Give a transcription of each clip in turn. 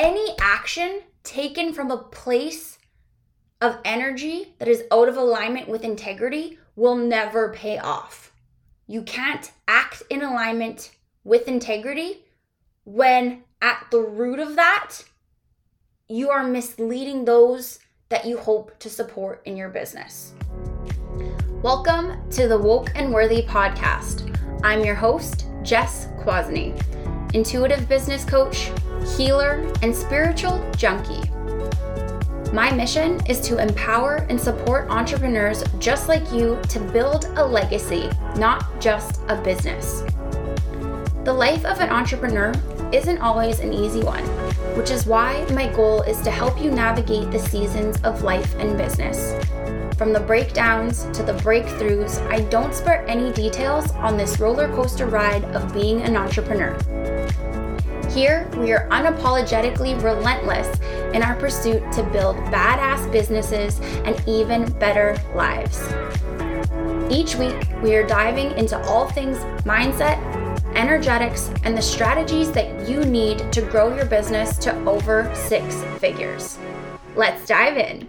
any action taken from a place of energy that is out of alignment with integrity will never pay off. You can't act in alignment with integrity when at the root of that, you are misleading those that you hope to support in your business. Welcome to the Woke and Worthy podcast. I'm your host, Jess Kwasny, intuitive business coach, healer, and spiritual junkie. My mission is to empower and support entrepreneurs just like you to build a legacy, not just a business. The life of an entrepreneur isn't always an easy one, which is why my goal is to help you navigate the seasons of life and business. From the breakdowns to the breakthroughs, I don't spare any details on this roller coaster ride of being an entrepreneur. Here, we are unapologetically relentless in our pursuit to build badass businesses and even better lives. Each week, we are diving into all things mindset, energetics, and the strategies that you need to grow your business to over six figures. Let's dive in.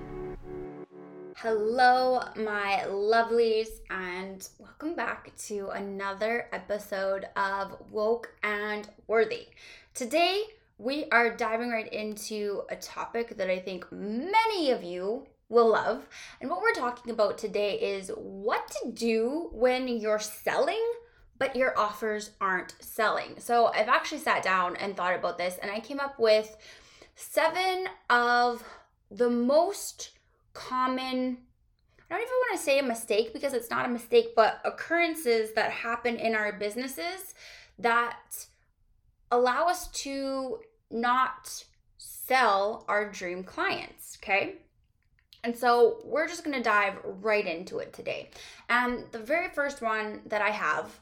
Hello, my lovelies, and welcome back to another episode of Woke and Worthy. Today, we are diving right into a topic that I think many of you will love. And what we're talking about today is what to do when you're selling but your offers aren't selling. So, I've actually sat down and thought about this and I came up with seven of the most common I don't even want to say a mistake because it's not a mistake, but occurrences that happen in our businesses that allow us to not sell our dream clients, okay? And so we're just gonna dive right into it today. And the very first one that I have,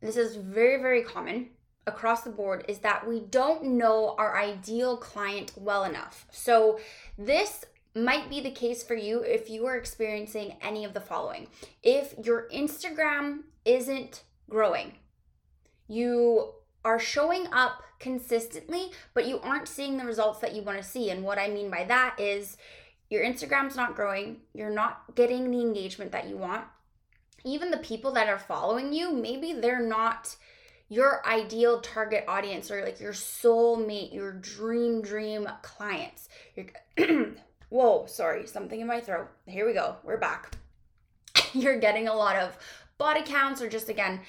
this is very, very common across the board, is that we don't know our ideal client well enough. So this might be the case for you if you are experiencing any of the following. If your Instagram isn't growing, you are showing up consistently, but you aren't seeing the results that you want to see. And what I mean by that is your Instagram's not growing, you're not getting the engagement that you want. Even the people that are following you, maybe they're not your ideal target audience or like your soulmate, your dream, dream clients. Whoa, sorry, something in my throat. Here we go. We're back. You're getting a lot of body counts or just again,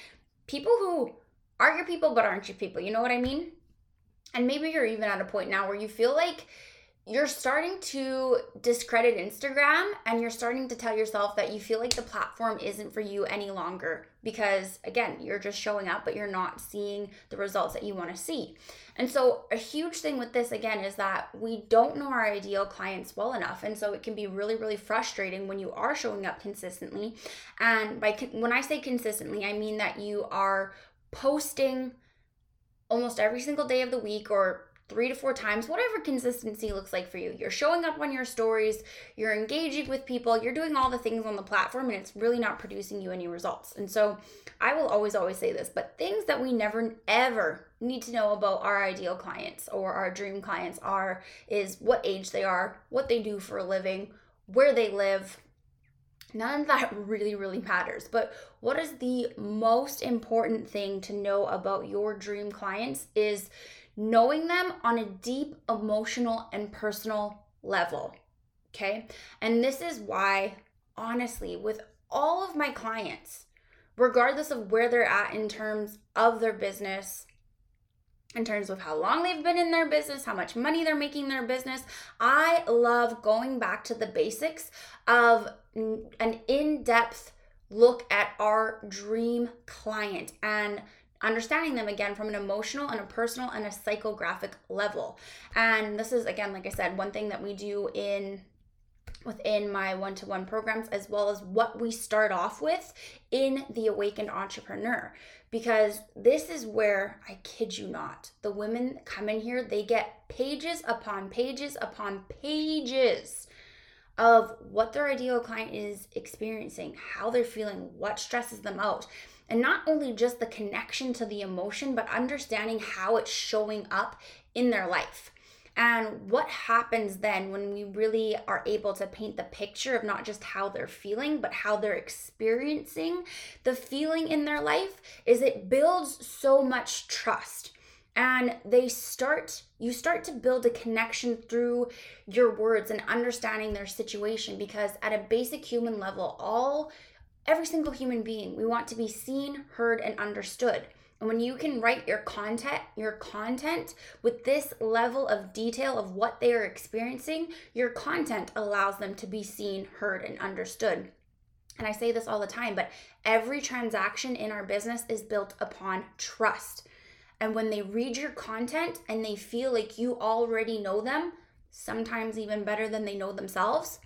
people who are your people but aren't your people. You know what I mean? And maybe you're even at a point now where you feel like you're starting to discredit Instagram and you're starting to tell yourself that you feel like the platform isn't for you any longer because, again, you're just showing up, but you're not seeing the results that you want to see. And so, a huge thing with this, again, is that we don't know our ideal clients well enough. And so, it can be really, really frustrating when you are showing up consistently. And by when I say consistently, I mean that you are posting almost every single day of the week or three to four times, whatever consistency looks like for you. You're showing up on your stories, you're engaging with people, you're doing all the things on the platform, and it's really not producing you any results. And so I will always, always say this, but things that we never, ever need to know about our ideal clients or our dream clients are is what age they are, what they do for a living, where they live, None of that really, really matters. But what is the most important thing to know about your dream clients is knowing them on a deep emotional and personal level. Okay. And this is why, honestly, with all of my clients, regardless of where they're at in terms of their business, in terms of how long they've been in their business, how much money they're making in their business. I love going back to the basics of an in depth look at our dream client and understanding them again from an emotional and a personal and a psychographic level. And this is again like I said one thing that we do in within my one-to-one programs as well as what we start off with in the awakened entrepreneur because this is where I kid you not the women come in here they get pages upon pages upon pages of what their ideal client is experiencing, how they're feeling, what stresses them out. And not only just the connection to the emotion, but understanding how it's showing up in their life. And what happens then when we really are able to paint the picture of not just how they're feeling, but how they're experiencing the feeling in their life is it builds so much trust and they start you start to build a connection through your words and understanding their situation because at a basic human level all every single human being we want to be seen heard and understood and when you can write your content your content with this level of detail of what they are experiencing your content allows them to be seen heard and understood and I say this all the time, but every transaction in our business is built upon trust. And when they read your content and they feel like you already know them, sometimes even better than they know themselves,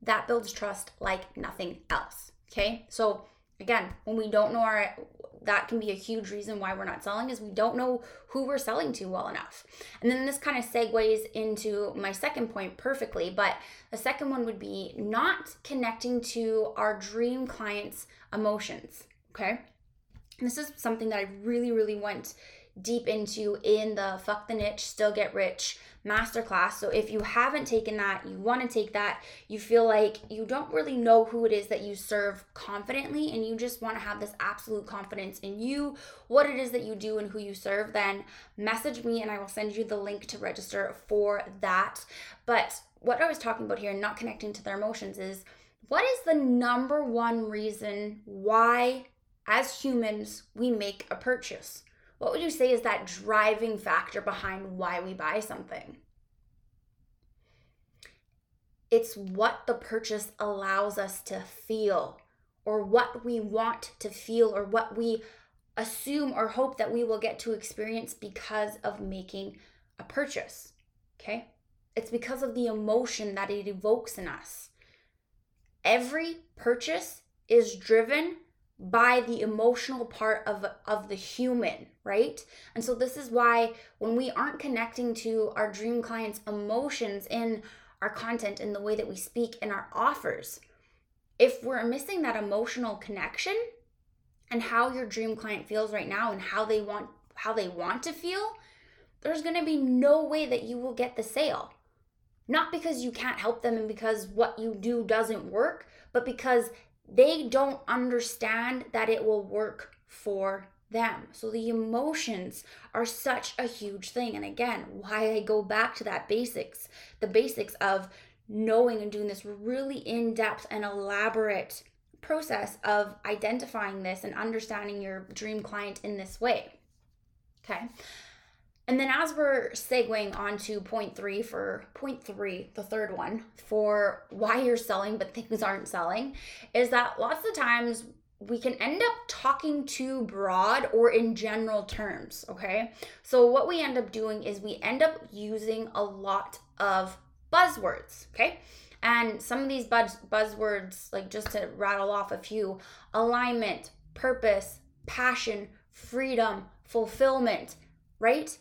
that builds trust like nothing else. Okay. So, again, when we don't know our, that can be a huge reason why we're not selling is we don't know who we're selling to well enough. And then this kind of segues into my second point perfectly, but the second one would be not connecting to our dream clients' emotions. Okay this is something that I really, really went deep into in the Fuck the Niche, Still Get Rich masterclass. So if you haven't taken that, you want to take that, you feel like you don't really know who it is that you serve confidently and you just want to have this absolute confidence in you, what it is that you do and who you serve, then message me and I will send you the link to register for that. But what I was talking about here, and not connecting to their emotions, is what is the number one reason why as humans, we make a purchase. What would you say is that driving factor behind why we buy something? It's what the purchase allows us to feel, or what we want to feel, or what we assume or hope that we will get to experience because of making a purchase. Okay? It's because of the emotion that it evokes in us. Every purchase is driven by the emotional part of of the human right? And so this is why when we aren't connecting to our dream clients emotions in our content in the way that we speak in our offers if we're missing that emotional connection and how your dream client feels right now and how they want how they want to feel there's going to be no way that you will get the sale. Not because you can't help them and because what you do doesn't work but because they don't understand that it will work for them. So the emotions are such a huge thing. And again, why I go back to that basics, the basics of knowing and doing this really in depth and elaborate process of identifying this and understanding your dream client in this way. Okay. And then as we're segueing on to point three for point three, the third one for why you're selling but things aren't selling, is that lots of times we can end up talking too broad or in general terms, okay? So what we end up doing is we end up using a lot of buzzwords, okay? And some of these buzz buzzwords, like just to rattle off a few, alignment, purpose, passion, freedom, fulfillment, right?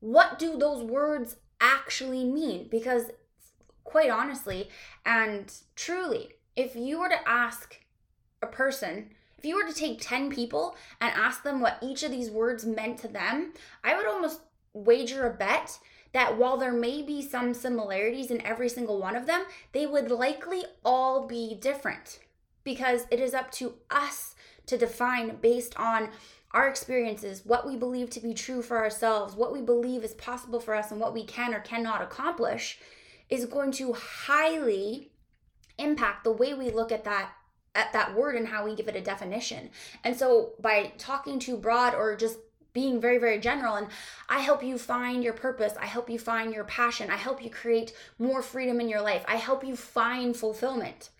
What do those words actually mean? Because, quite honestly and truly, if you were to ask a person, if you were to take 10 people and ask them what each of these words meant to them, I would almost wager a bet that while there may be some similarities in every single one of them, they would likely all be different because it is up to us to define based on our experiences, what we believe to be true for ourselves, what we believe is possible for us, and what we can or cannot accomplish is going to highly impact the way we look at that at that word and how we give it a definition. And so by talking too broad or just being very very general and I help you find your purpose, I help you find your passion, I help you create more freedom in your life. I help you find fulfillment.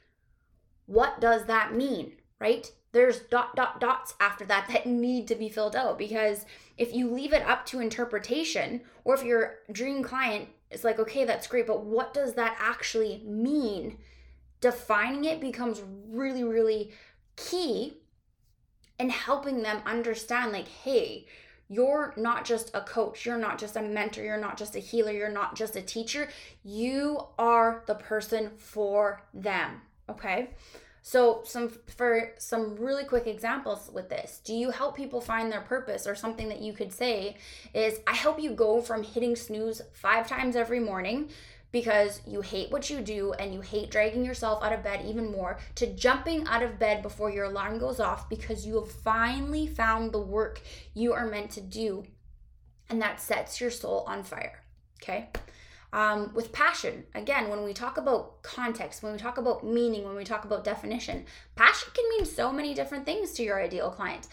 What does that mean, right? there's dot dot dots after that that need to be filled out because if you leave it up to interpretation or if your dream client is like okay that's great but what does that actually mean defining it becomes really really key in helping them understand like hey you're not just a coach, you're not just a mentor, you're not just a healer, you're not just a teacher. You are the person for them. Okay. So, some for some really quick examples with this, do you help people find their purpose or something that you could say is I help you go from hitting snooze 5 times every morning because you hate what you do and you hate dragging yourself out of bed even more to jumping out of bed before your alarm goes off because you have finally found the work you are meant to do and that sets your soul on fire. Okay? Um, with passion, again, when we talk about context, when we talk about meaning, when we talk about definition, passion can mean so many different things to your ideal client.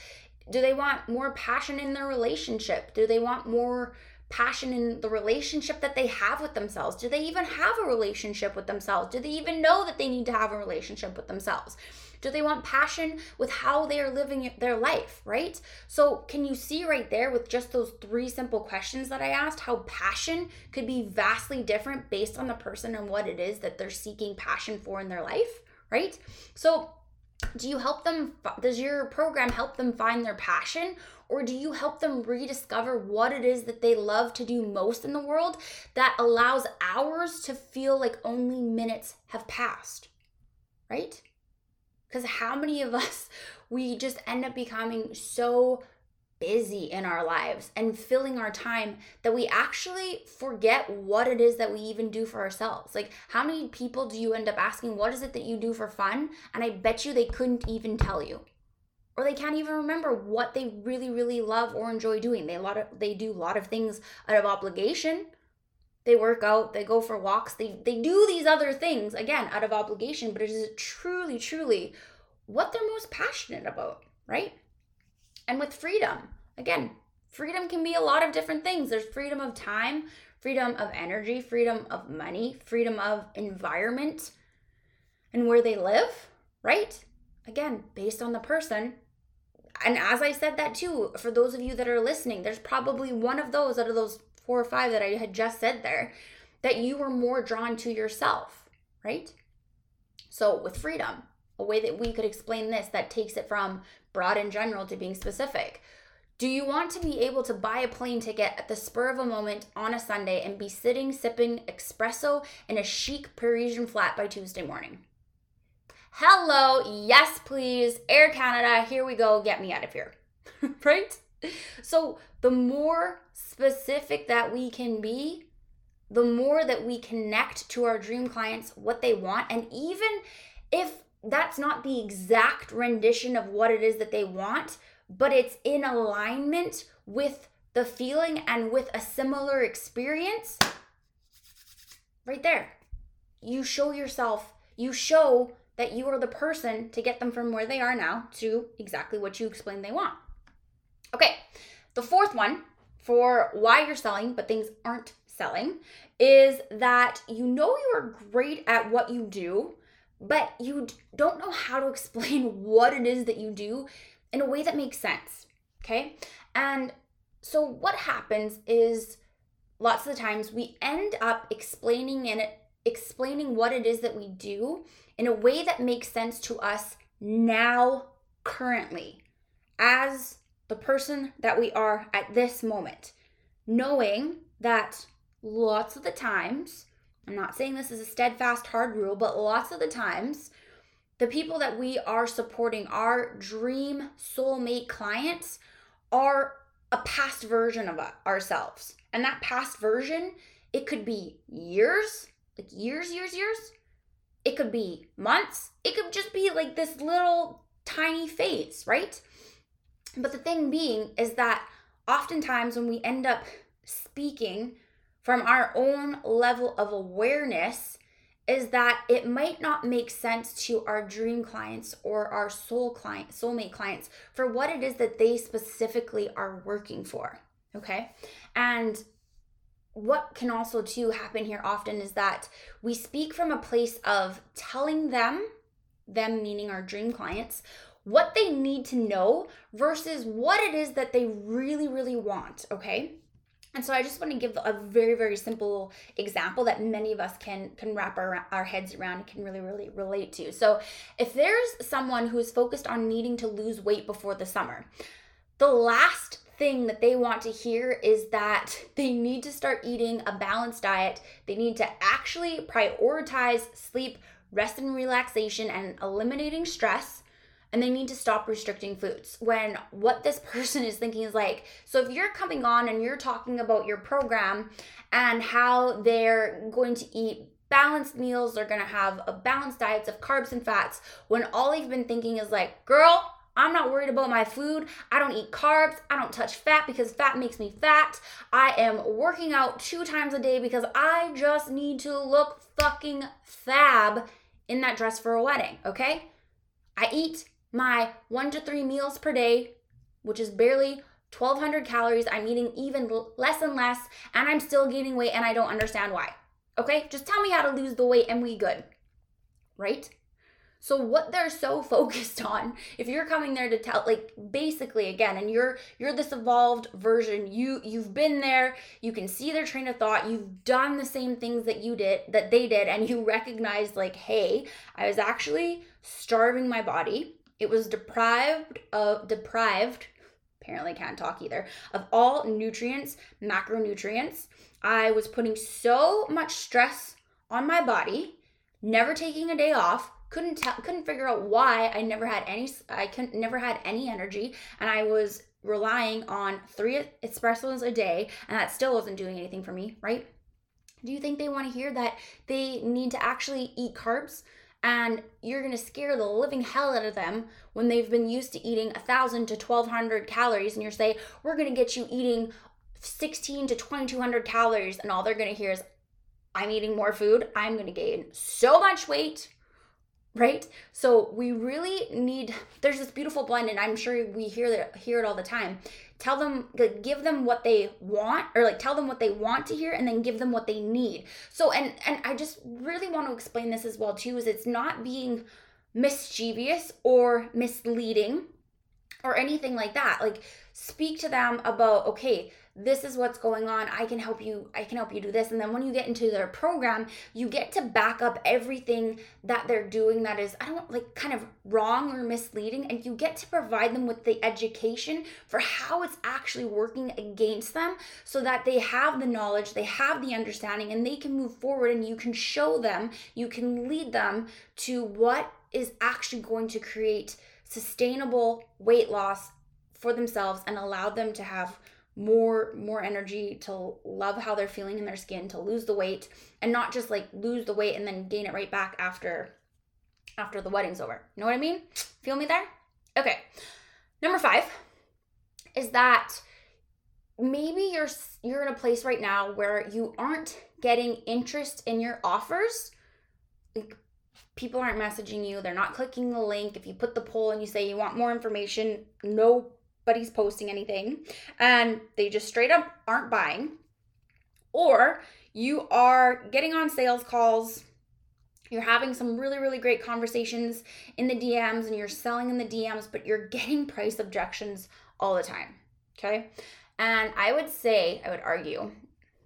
Do they want more passion in their relationship? Do they want more passion in the relationship that they have with themselves? Do they even have a relationship with themselves? Do they even know that they need to have a relationship with themselves? Do they want passion with how they are living their life, right? So, can you see right there with just those three simple questions that I asked how passion could be vastly different based on the person and what it is that they're seeking passion for in their life, right? So, do you help them does your program help them find their passion or do you help them rediscover what it is that they love to do most in the world that allows hours to feel like only minutes have passed right because how many of us, we just end up becoming so busy in our lives and filling our time that we actually forget what it is that we even do for ourselves. Like, how many people do you end up asking, What is it that you do for fun? And I bet you they couldn't even tell you. Or they can't even remember what they really, really love or enjoy doing. They a lot of they do a lot of things out of obligation. They work out, they go for walks, they they do these other things again out of obligation, but it is truly, truly what they're most passionate about, right? And with freedom, again, freedom can be a lot of different things. There's freedom of time, freedom of energy, freedom of money, freedom of environment and where they live, right? Again, based on the person. And as I said that too, for those of you that are listening, there's probably one of those out of those four or five that I had just said there that you were more drawn to yourself, right? So with freedom, a way that we could explain this that takes it from broad and general to being specific. Do you want to be able to buy a plane ticket at the spur of a moment on a Sunday and be sitting sipping espresso in a chic Parisian flat by Tuesday morning? Hello, yes, please. Air Canada, here we go. Get me out of here. right? So, the more specific that we can be, the more that we connect to our dream clients what they want. And even if that's not the exact rendition of what it is that they want, but it's in alignment with the feeling and with a similar experience. Right there. You show yourself, you show that you are the person to get them from where they are now to exactly what you explain they want. Okay, the fourth one for why you're selling, but things aren't selling, is that you know you are great at what you do, but you don't know how to explain what it is that you do in a way that makes sense. Okay. And so what happens is lots of the times we end up explaining and explaining what it is that we do in a way that makes sense to us now currently as the person that we are at this moment knowing that lots of the times I'm not saying this is a steadfast, hard rule, but lots of the times, the people that we are supporting, our dream soulmate clients, are a past version of ourselves. And that past version, it could be years, like years, years, years. It could be months. It could just be like this little tiny phase, right? But the thing being is that oftentimes when we end up speaking from our own level of awareness is that it might not make sense to our dream clients or our soul client soulmate clients for what it is that they specifically are working for okay? And what can also too happen here often is that we speak from a place of telling them them meaning our dream clients what they need to know versus what it is that they really really want okay and so I just want to give a very, very simple example that many of us can can wrap our, our heads around and can really, really relate to. So if there's someone who is focused on needing to lose weight before the summer, the last thing that they want to hear is that they need to start eating a balanced diet. They need to actually prioritize sleep, rest and relaxation and eliminating stress and they need to stop restricting foods. When what this person is thinking is like, so if you're coming on and you're talking about your program and how they're going to eat balanced meals, they're gonna have a balanced diets of carbs and fats, when all they've been thinking is like, girl, I'm not worried about my food. I don't eat carbs. I don't touch fat because fat makes me fat. I am working out two times a day because I just need to look fucking fab in that dress for a wedding, okay? I eat my one to three meals per day, which is barely 1200 calories. I'm eating even less and less, and I'm still gaining weight, and I don't understand why. Okay, just tell me how to lose the weight, and we good, right? So what they're so focused on, if you're coming there to tell like basically again and you're you're this evolved version, you you've been there, you can see their train of thought, you've done the same things that you did that they did and you recognize like, "Hey, I was actually starving my body. It was deprived of deprived apparently can't talk either of all nutrients, macronutrients. I was putting so much stress on my body, never taking a day off, couldn't tell couldn't figure out why I never had any I couldn't never had any energy and I was relying on three espressos a day and that still wasn't doing anything for me, right? Do you think they want to hear that they need to actually eat carbs? And you're gonna scare the living hell out of them when they've been used to eating a thousand to twelve hundred calories, and you're say we're gonna get you eating 16 to 2200 calories, and all they're gonna hear is, I'm eating more food, I'm gonna gain so much weight, right? So we really need there's this beautiful blend and i'm sure we hear that hear it all the time. Tell them give them what they want or like tell them what they want to hear and then give them what they need. So and and i just really want to explain this as well too is it's not being mischievous or misleading or anything like that. Like speak to them about okay this is what's going on i can help you i can help you do this. And then when you get into their program you get to back up everything that they're doing that is i don't like kind of wrong or misleading. And you get to provide them with the education for how it's actually working against them so that they have the knowledge they have the understanding and they can move forward and you can show them you can lead them to what is actually going to create sustainable weight loss for themselves and allow them to have more more energy to love how they're feeling in their skin to lose the weight and not just like lose the weight and then gain it right back after after the wedding's over. You know what i mean? Feel me there? Okay. Number five is that maybe you're you're in a place right now where you aren't getting interest in your offers. Like people aren't messaging you. They're not clicking the link. If you put the poll and you say you want more information no nobody's posting anything and they just straight up aren't buying. Or you are getting on sales calls you're having some really really great conversations in the DMs and you're selling in the DMs but you're getting price objections all the time okay? And i would say i would argue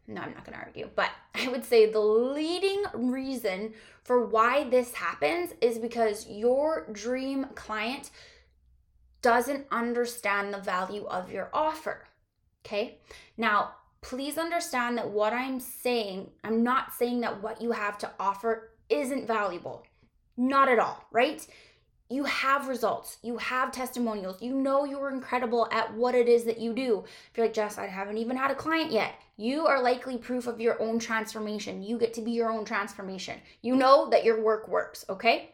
no i'm not going to argue but i would say the leading reason for why this happens is because your dream client doesn't understand the value of your offer. Okay. Now, please understand that what I'm saying, I'm not saying that what you have to offer isn't valuable. Not at all, right? You have results, you have testimonials, you know you're incredible at what it is that you do. If you're like, Jess, I haven't even had a client yet, you are likely proof of your own transformation. You get to be your own transformation. You know that your work works, okay?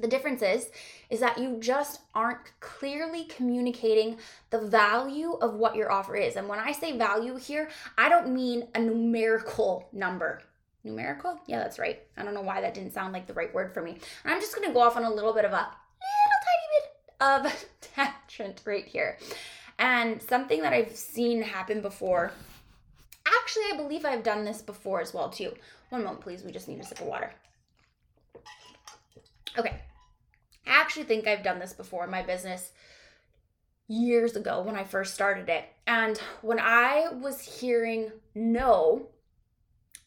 The difference is is that you just aren't clearly communicating the value of what your offer is. And when I say value here, I don't mean a numerical number. Numerical? Yeah, that's right. I don't know why that didn't sound like the right word for me. I'm just going to go off on a little bit of a little tiny bit of tangent right here. And something that I've seen happen before. Actually, I believe I've done this before as well too. One moment, please. We just need a sip of water. Okay. I actually think I've done this before in my business years ago when I first started it. And when I was hearing no,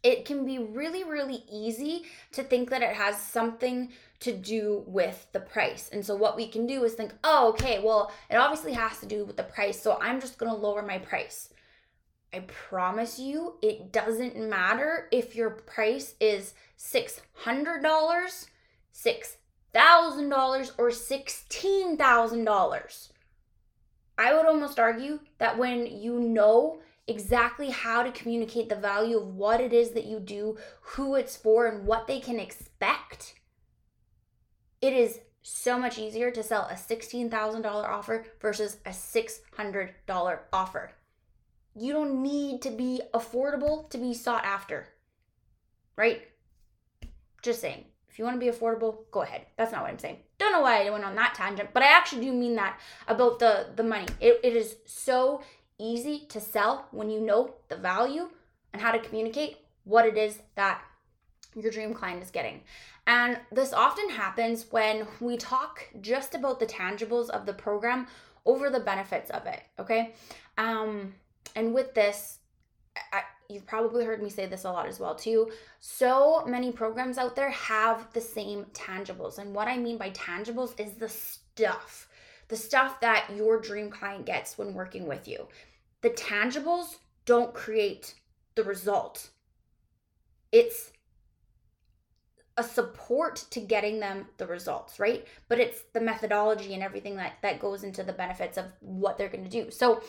it can be really, really easy to think that it has something to do with the price. And so, what we can do is think, oh, okay, well, it obviously has to do with the price. So, I'm just going to lower my price. I promise you, it doesn't matter if your price is $600 $6,000 or $16,000. I would almost argue that when you know exactly how to communicate the value of what it is that you do, who it's for, and what they can expect, it is so much easier to sell a $16,000 offer versus a $600 offer. You don't need to be affordable to be sought after, right? Just saying. If you want to be affordable, go ahead. That's not what I'm saying. Don't know why I went on that tangent, but I actually do mean that about the the money. It, it is so easy to sell when you know the value and how to communicate what it is that your dream client is getting. And this often happens when we talk just about the tangibles of the program over the benefits of it, okay? Um and with this I, you've probably heard me say this a lot as well too. So many programs out there have the same tangibles. And what I mean by tangibles is the stuff, the stuff that your dream client gets when working with you. The tangibles don't create the result. It's a support to getting them the results, right? But it's the methodology and everything that that goes into the benefits of what they're going to do. So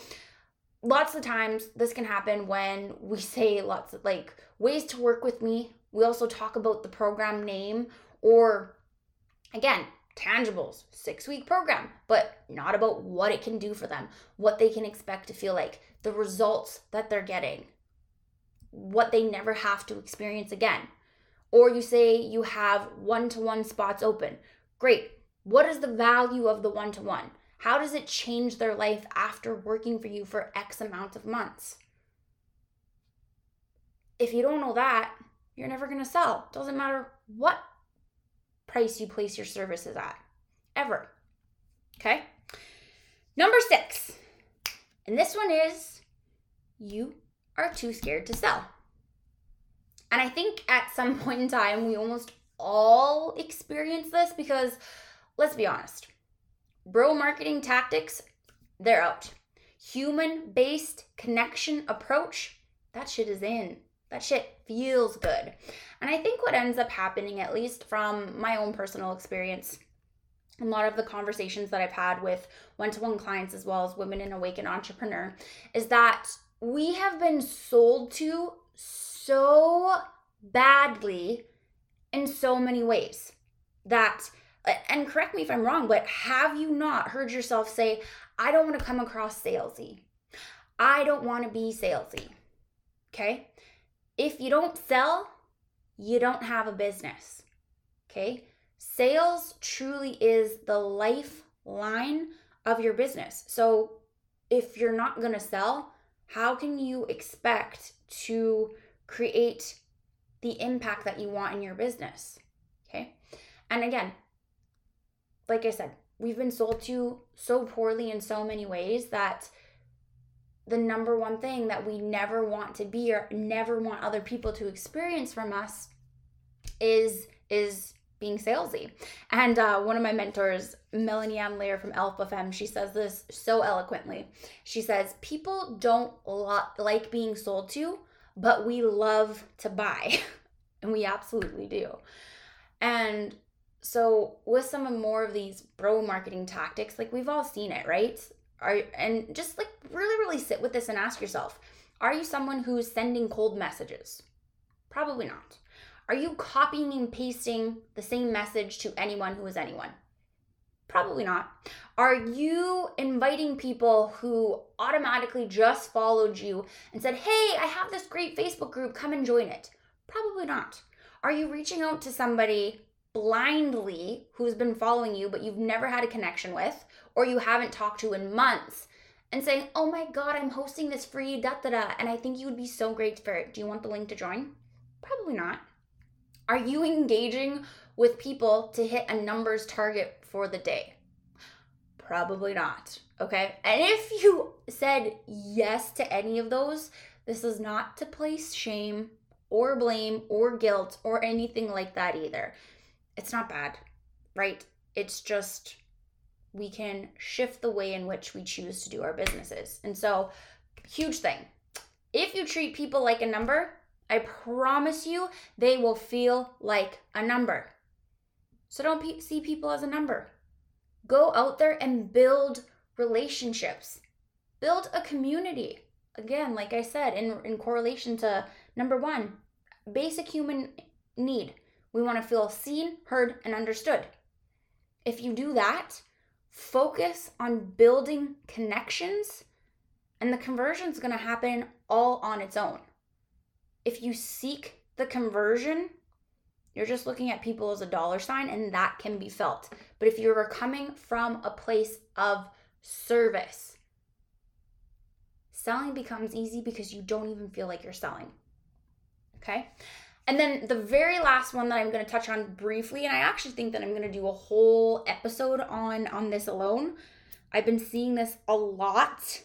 lots of times this can happen when we say lots of like ways to work with me. We also talk about the program name or again, tangibles, six week program, but not about what it can do for them, what they can expect to feel like, the results that they're getting, what they never have to experience again. Or you say you have one to one spots open. Great. What is the value of the one to one? How does it change their life after working for you for X amount of months? If you don't know that, you're never going to sell. Doesn't matter what price you place your services at, ever. Okay? Number six, and this one is you are too scared to sell. And I think at some point in time, we almost all experience this because let's be honest, Bro marketing tactics, they're out. Human based connection approach, that shit is in. That shit feels good. And I think what ends up happening, at least from my own personal experience, a lot of the conversations that I've had with one to one clients as well as women in Awaken Entrepreneur, is that we have been sold to so badly in so many ways that and correct me if I'm wrong, but have you not heard yourself say, I don't want to come across salesy? I don't want to be salesy. Okay? If you don't sell, you don't have a business. Okay? Sales truly is the lifeline of your business. So if you're not going to sell, how can you expect to create the impact that you want in your business? Okay? And again, like I said, we've been sold to so poorly in so many ways that the number one thing that we never want to be or never want other people to experience from us is is being salesy. And uh, one of my mentors, Melanie Ann Layer from Alpha Femme, she says this so eloquently. She says, People don't lo- like being sold to, but we love to buy. and we absolutely do. And so with some of more of these bro marketing tactics, like we've all seen it, right? Are and just like really, really sit with this and ask yourself, are you someone who's sending cold messages? Probably not. Are you copying and pasting the same message to anyone who is anyone? Probably not. Are you inviting people who automatically just followed you and said, hey, I have this great Facebook group, come and join it? Probably not. Are you reaching out to somebody blindly who's been following you but you've never had a connection with or you haven't talked to in months and saying, "Oh my god, I'm hosting this free da da da and I think you would be so great for it. Do you want the link to join?" Probably not. Are you engaging with people to hit a numbers target for the day? Probably not. Okay? And if you said yes to any of those, this is not to place shame or blame or guilt or anything like that either it's not bad, right? It's just we can shift the way in which we choose to do our businesses. And so, huge thing. If you treat people like a number, I promise you they will feel like a number. So don't pe- see people as a number. Go out there and build relationships, build a community. Again, like I said, in, in correlation to number one, basic human need. We want to feel seen, heard, and understood. If you do that, focus on building connections, and the conversion is going to happen all on its own. If you seek the conversion, you're just looking at people as a dollar sign, and that can be felt. But if you're coming from a place of service, selling becomes easy because you don't even feel like you're selling. Okay? And then the very last one that I'm going to touch on briefly, and I actually think that I'm going to do a whole episode on on this alone. I've been seeing this a lot.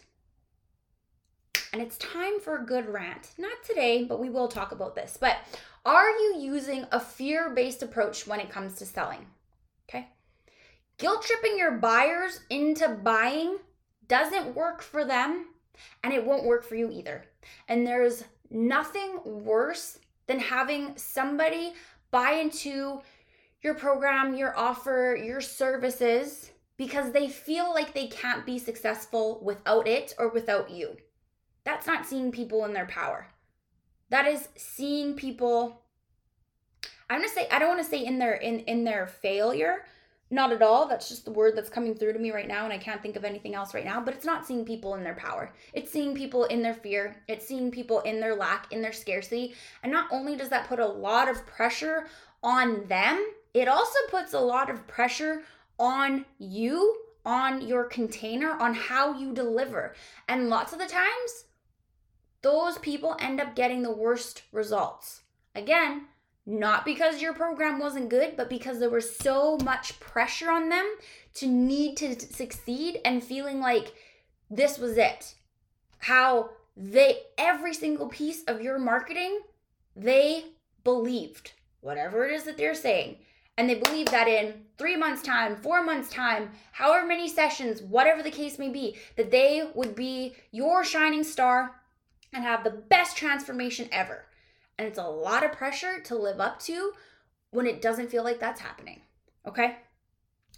And it's time for a good rant. Not today, but we will talk about this. But are you using a fear-based approach when it comes to selling? Okay? Guilt tripping your buyers into buying doesn't work for them and it won't work for you either. And there's nothing worse than having somebody buy into your program, your offer, your services because they feel like they can't be successful without it or without you. That's not seeing people in their power. That is seeing people I'm going to say I don't want to say in their in in their failure, not at all. That's just the word that's coming through to me right now, and I can't think of anything else right now. But it's not seeing people in their power. It's seeing people in their fear. It's seeing people in their lack, in their scarcity. And not only does that put a lot of pressure on them, it also puts a lot of pressure on you, on your container, on how you deliver. And lots of the times, those people end up getting the worst results. Again, not because your program wasn't good, but because there was so much pressure on them to need to succeed and feeling like this was it. How they, every single piece of your marketing, they believed whatever it is that they're saying. And they believe that in three months' time, four months' time, however many sessions, whatever the case may be, that they would be your shining star and have the best transformation ever. And it's a lot of pressure to live up to when it doesn't feel like that's happening. Okay?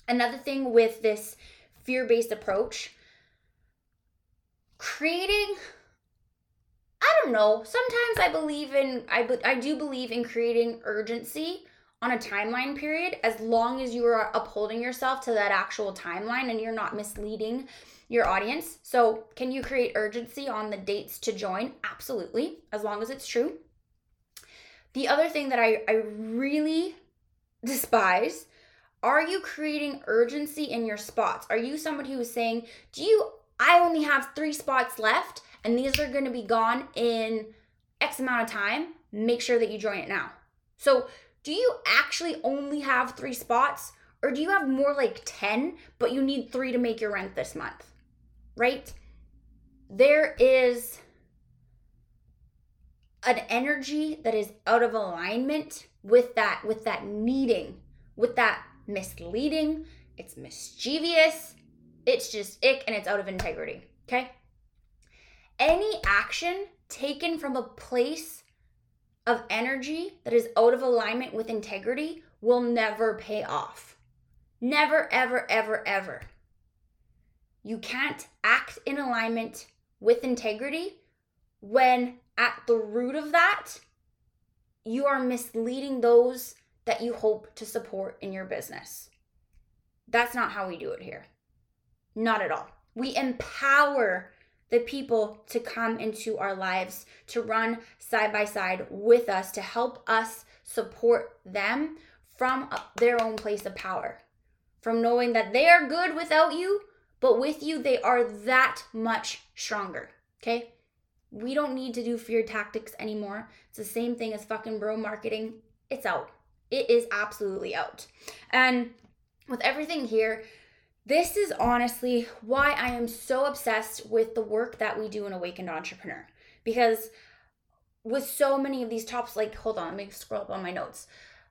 Another thing with this fear based approach, creating I don't know. Sometimes I believe in I I do believe in creating urgency on a timeline period as long as you are upholding yourself to that actual timeline and you're not misleading your audience. So, can you create urgency on the dates to join? Absolutely, as long as it's true. The other thing that I, I really despise are you creating urgency in your spots? Are you somebody who is saying, Do you, I only have three spots left and these are going to be gone in X amount of time? Make sure that you join it now. So, do you actually only have three spots or do you have more like 10, but you need three to make your rent this month? Right? There is an energy that is out of alignment with that with that needing with that misleading. It's mischievous. It's just ick and it's out of integrity okay? Any action taken from a place of energy that is out of alignment with integrity will never pay off. Never ever ever ever. You can't act in alignment with integrity when at the root of that, you are misleading those that you hope to support in your business. That's not how we do it here. Not at all. We empower the people to come into our lives to run side by side with us to help us support them from their own place of power. From knowing that they are good without you, but with you, they are that much stronger. Okay? We don't need to do fear tactics anymore. It's the same thing as fucking bro marketing. It's out. It is absolutely out. And with everything here, this is honestly why I am so obsessed with the work that we do in Awakened Entrepreneur. Because with so many of these tops, like, hold on, let me scroll up on my notes.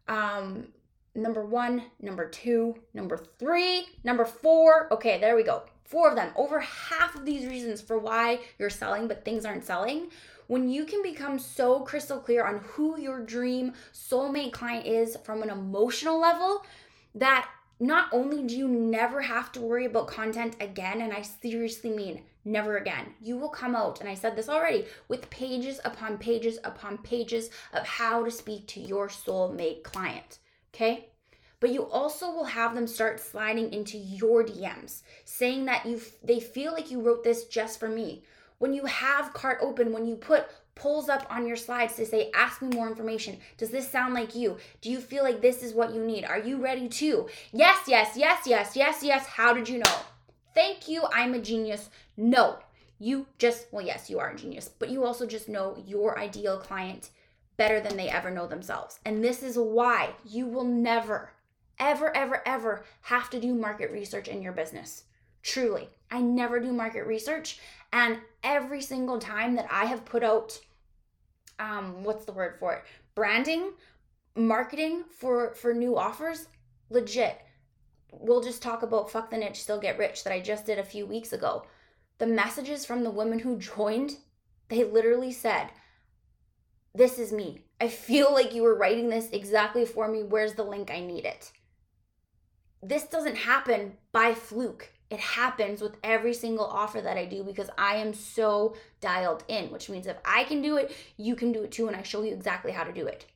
Um, number one, number two, number three, number four. Okay, there we go. Four of them. Over half of these reasons for why you're selling, but things aren't selling. When you can become so crystal clear on who your dream soulmate client is from an emotional level, that not only do you never have to worry about content again, and I seriously mean never again, you will come out, and I said this already, with pages upon pages upon pages of how to speak to your soulmate client. Okay? But you also will have them start sliding into your DMs, saying that you they feel like you wrote this just for me. When you have cart open, when you put pulls up on your slides to say, Ask me more information. Does this sound like you? Do you feel like this is what you need? Are you ready to? Yes, yes, yes, yes, yes, yes. How did you know? Thank you. I'm a genius. No, you just, well, yes, you are a genius, but you also just know your ideal client better than they ever know themselves. And this is why you will never, ever, ever, ever have to do market research in your business. Truly, I never do market research. And every single time that I have put out, um, what's the word for it? Branding, marketing for for new offers, legit. We'll just talk about fuck the niche, still get rich that I just did a few weeks ago. The messages from the women who joined, they literally said, This is me. I feel like you were writing this exactly for me. Where's the link? I need it. This doesn't happen by fluke it happens with every single offer that I do because I am so dialed in, which means if I can do it, you can do it too. And I show you exactly how to do it.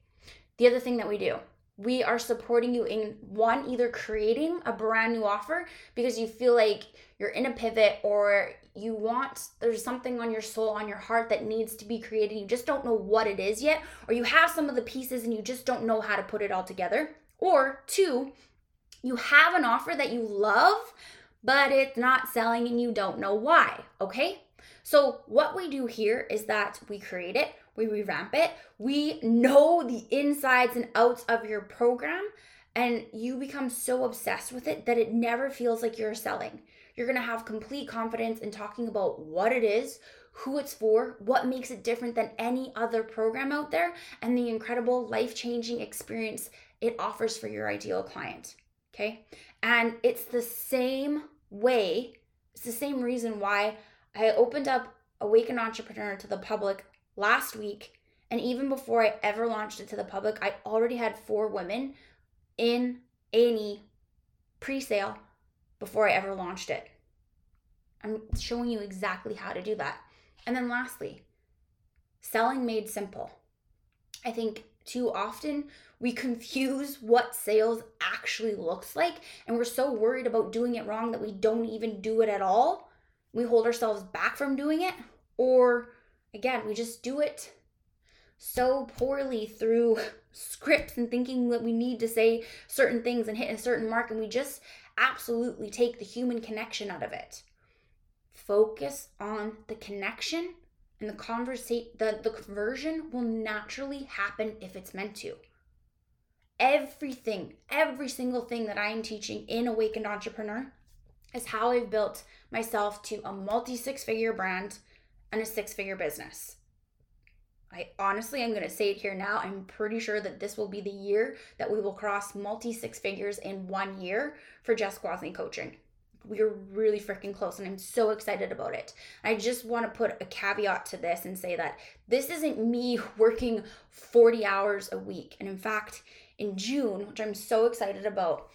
The other thing that we do, we are supporting you in one, either creating a brand new offer because you feel like you're in a pivot or you want, there's something on your soul, on your heart that needs to be created. You just don't know what it is yet, or you have some of the pieces and you just don't know how to put it all together. Or two, you have an offer that you love, but it's not selling and you don't know why, okay? So, what we do here is that we create it, we revamp it, we know the insides and outs of your program, and you become so obsessed with it that it never feels like you're selling. You're gonna have complete confidence in talking about what it is, who it's for, what makes it different than any other program out there, and the incredible life changing experience it offers for your ideal client. Okay. And it's the same way, it's the same reason why I opened up Awaken Entrepreneur to the public last week. And even before I ever launched it to the public, I already had four women in any pre sale before I ever launched it. I'm showing you exactly how to do that. And then lastly, selling made simple. I think too often we confuse what sales actually looks like and we're so worried about doing it wrong that we don't even do it at all. We hold ourselves back from doing it or again, we just do it so poorly through scripts and thinking that we need to say certain things and hit a certain mark and we just absolutely take the human connection out of it. Focus on the connection and the conversation the, the conversion will naturally happen if it's meant to everything every single thing that i am teaching in awakened entrepreneur is how i've built myself to a multi six figure brand and a six figure business I honestly, I'm going to say it here now. I'm pretty sure that this will be the year that we will cross multi six figures in one year for Jess Gwasney coaching we're really freaking close and I'm so excited about it. I just want to put a caveat to this and say that this isn't me working 40 hours a week. And in fact, in June, which I'm so excited about,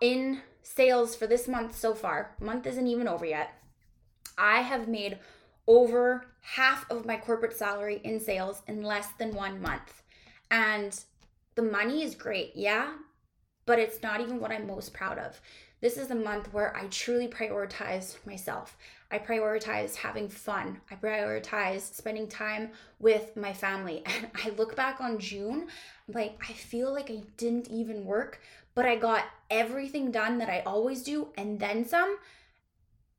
in sales for this month so far, month isn't even over yet. I have made over half of my corporate salary in sales in less than 1 month. And the money is great, yeah, but it's not even what I'm most proud of. This is a month where I truly prioritize myself. I prioritize having fun. I prioritize spending time with my family. And I look back on June, like I feel like I didn't even work, but I got everything done that I always do and then some.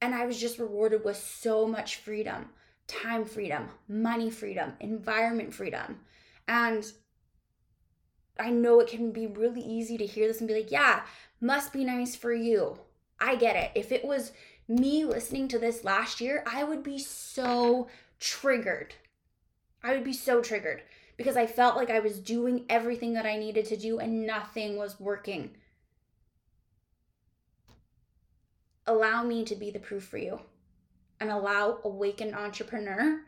And I was just rewarded with so much freedom time freedom, money freedom, environment freedom. And I know it can be really easy to hear this and be like, yeah, must be nice for you. I get it. If it was me listening to this last year, I would be so triggered. I would be so triggered because I felt like I was doing everything that I needed to do and nothing was working. Allow me to be the proof for you and allow Awakened Entrepreneur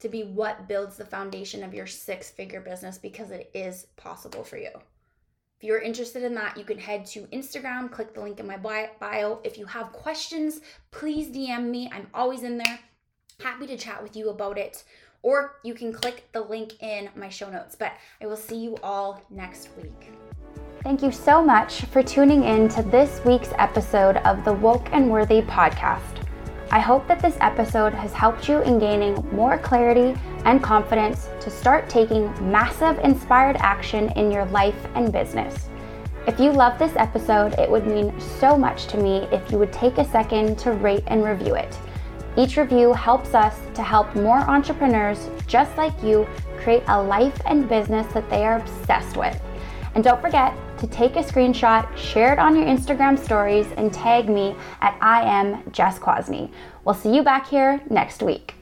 to be what builds the foundation of your six figure business because it is possible for you. If you're interested in that, you can head to Instagram, click the link in my bio. If you have questions, please DM me. I'm always in there. Happy to chat with you about it. Or you can click the link in my show notes. But I will see you all next week. Thank you so much for tuning in to this week's episode of the Woke and Worthy podcast. I hope that this episode has helped you in gaining more clarity and confidence to start taking massive inspired action in your life and business. If you love this episode, it would mean so much to me if you would take a second to rate and review it. Each review helps us to help more entrepreneurs just like you create a life and business that they are obsessed with. And don't forget to take a screenshot, share it on your Instagram stories, and tag me at I am Jess Quasney. We'll see you back here next week.